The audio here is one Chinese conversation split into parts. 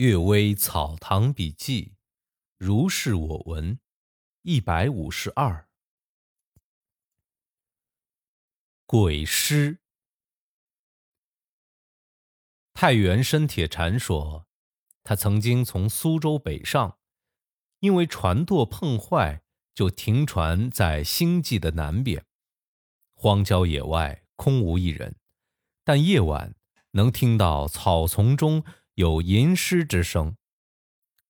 阅微草堂笔记，如是我闻，一百五十二。鬼师。太原申铁禅说，他曾经从苏州北上，因为船舵碰坏，就停船在星际的南边，荒郊野外，空无一人，但夜晚能听到草丛中有吟诗之声。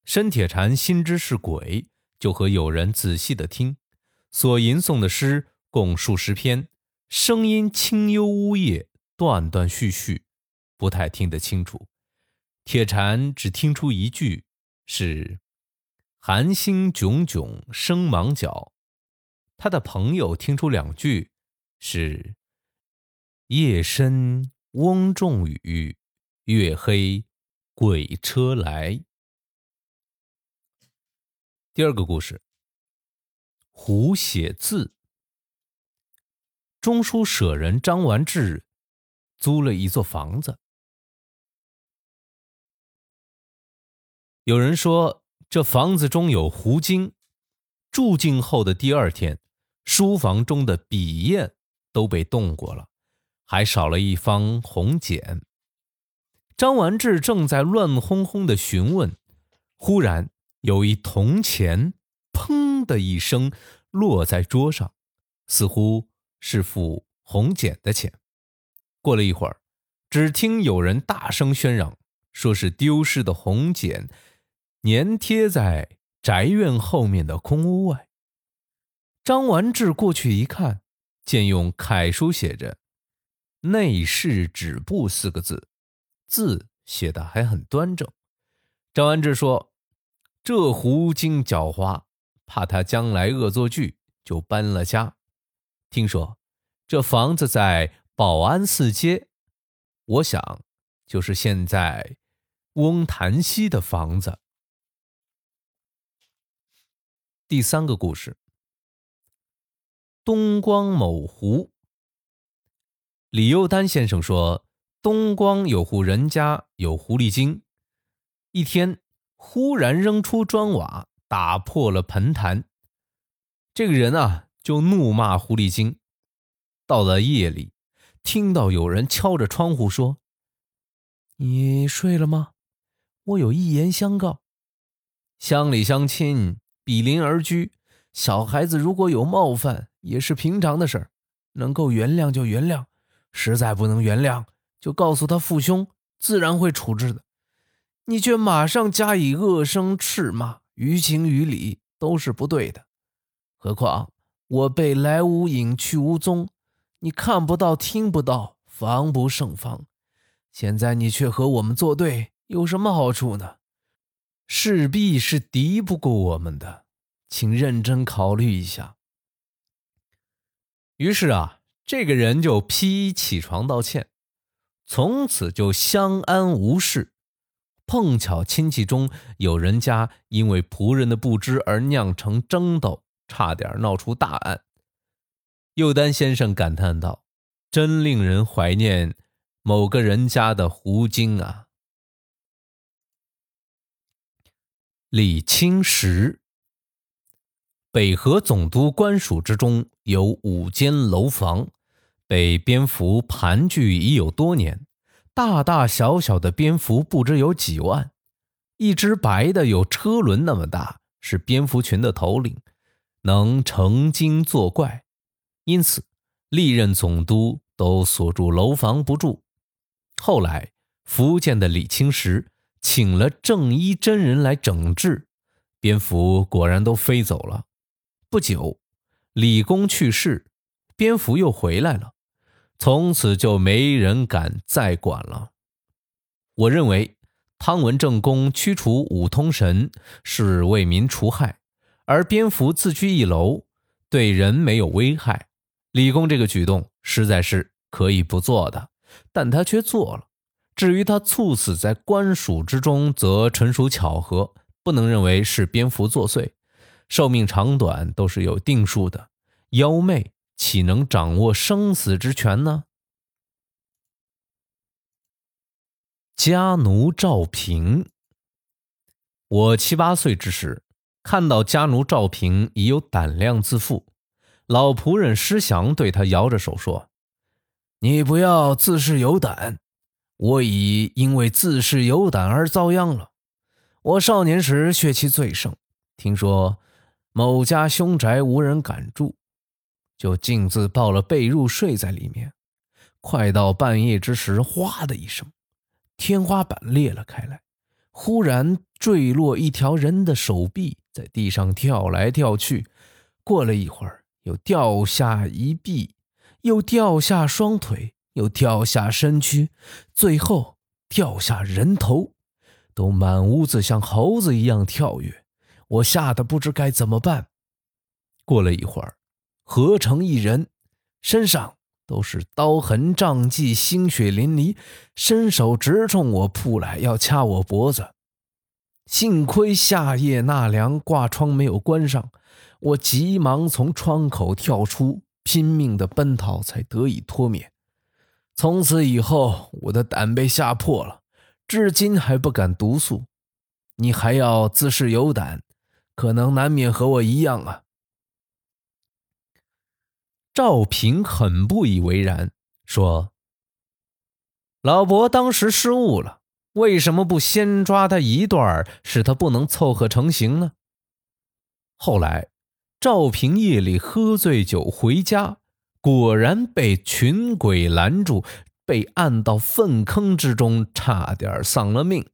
申铁禅心知是鬼，就和友人仔细的听，所吟诵的诗共数十篇。声音清幽呜咽，断断续续，不太听得清楚。铁禅只听出一句是“寒星炯炯生芒角”，他的朋友听出两句是“夜深翁仲雨，月黑鬼车来”。第二个故事，胡写字。中书舍人张完志租了一座房子。有人说这房子中有狐精，住进后的第二天，书房中的笔砚都被动过了，还少了一方红笺。张完志正在乱哄哄的询问，忽然有一铜钱“砰”的一声落在桌上，似乎。是付红简的钱。过了一会儿，只听有人大声喧嚷，说是丢失的红简粘贴在宅院后面的空屋外。张完志过去一看，见用楷书写着“内侍止步”四个字，字写的还很端正。张安志说：“这狐精狡猾，怕他将来恶作剧，就搬了家。”听说这房子在保安寺街，我想就是现在翁潭溪的房子。第三个故事：东光某湖。李幼丹先生说，东光有户人家有狐狸精，一天忽然扔出砖瓦，打破了盆坛。这个人啊。就怒骂狐狸精。到了夜里，听到有人敲着窗户说：“你睡了吗？我有一言相告。乡里乡亲，比邻而居，小孩子如果有冒犯，也是平常的事儿，能够原谅就原谅，实在不能原谅，就告诉他父兄，自然会处置的。你却马上加以恶声斥骂，于情于理都是不对的，何况……”我被来无影去无踪，你看不到听不到，防不胜防。现在你却和我们作对，有什么好处呢？势必是敌不过我们的，请认真考虑一下。于是啊，这个人就披衣起床道歉，从此就相安无事。碰巧亲戚中有人家因为仆人的不知而酿成争斗。差点闹出大案。右丹先生感叹道：“真令人怀念某个人家的狐精啊！”李清时，北河总督官署之中有五间楼房，被蝙蝠盘踞已有多年，大大小小的蝙蝠不知有几万。一只白的有车轮那么大，是蝙蝠群的头领。能成精作怪，因此历任总督都锁住楼房不住。后来福建的李清时请了正一真人来整治，蝙蝠果然都飞走了。不久，李公去世，蝙蝠又回来了，从此就没人敢再管了。我认为汤文正公驱除五通神是为民除害。而蝙蝠自居一楼，对人没有危害。李公这个举动实在是可以不做的，但他却做了。至于他猝死在官署之中，则纯属巧合，不能认为是蝙蝠作祟。寿命长短都是有定数的，妖媚岂能掌握生死之权呢？家奴赵平。我七八岁之时，看到家奴赵平已有胆量自负，老仆人施祥对他摇着手说：“你不要自恃有胆，我已因为自恃有胆而遭殃了。我少年时血气最盛，听说某家凶宅无人敢住，就径自抱了被褥睡在里面。快到半夜之时，哗的一声，天花板裂了开来。”忽然坠落一条人的手臂，在地上跳来跳去。过了一会儿，又掉下一臂，又掉下双腿，又掉下身躯，最后掉下人头，都满屋子像猴子一样跳跃。我吓得不知该怎么办。过了一会儿，合成一人，身上都是刀痕、杖迹，鲜血淋漓，伸手直冲我扑来，要掐我脖子。幸亏夏夜纳凉，挂窗没有关上，我急忙从窗口跳出，拼命的奔逃，才得以脱免。从此以后，我的胆被吓破了，至今还不敢独宿。你还要自恃有胆，可能难免和我一样啊。赵平很不以为然，说：“老伯当时失误了。”为什么不先抓他一段，使他不能凑合成型呢？后来，赵平夜里喝醉酒回家，果然被群鬼拦住，被按到粪坑之中，差点丧了命。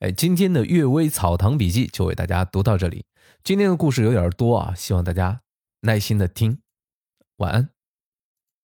哎，今天的《阅微草堂笔记》就为大家读到这里。今天的故事有点多啊，希望大家耐心的听。晚安。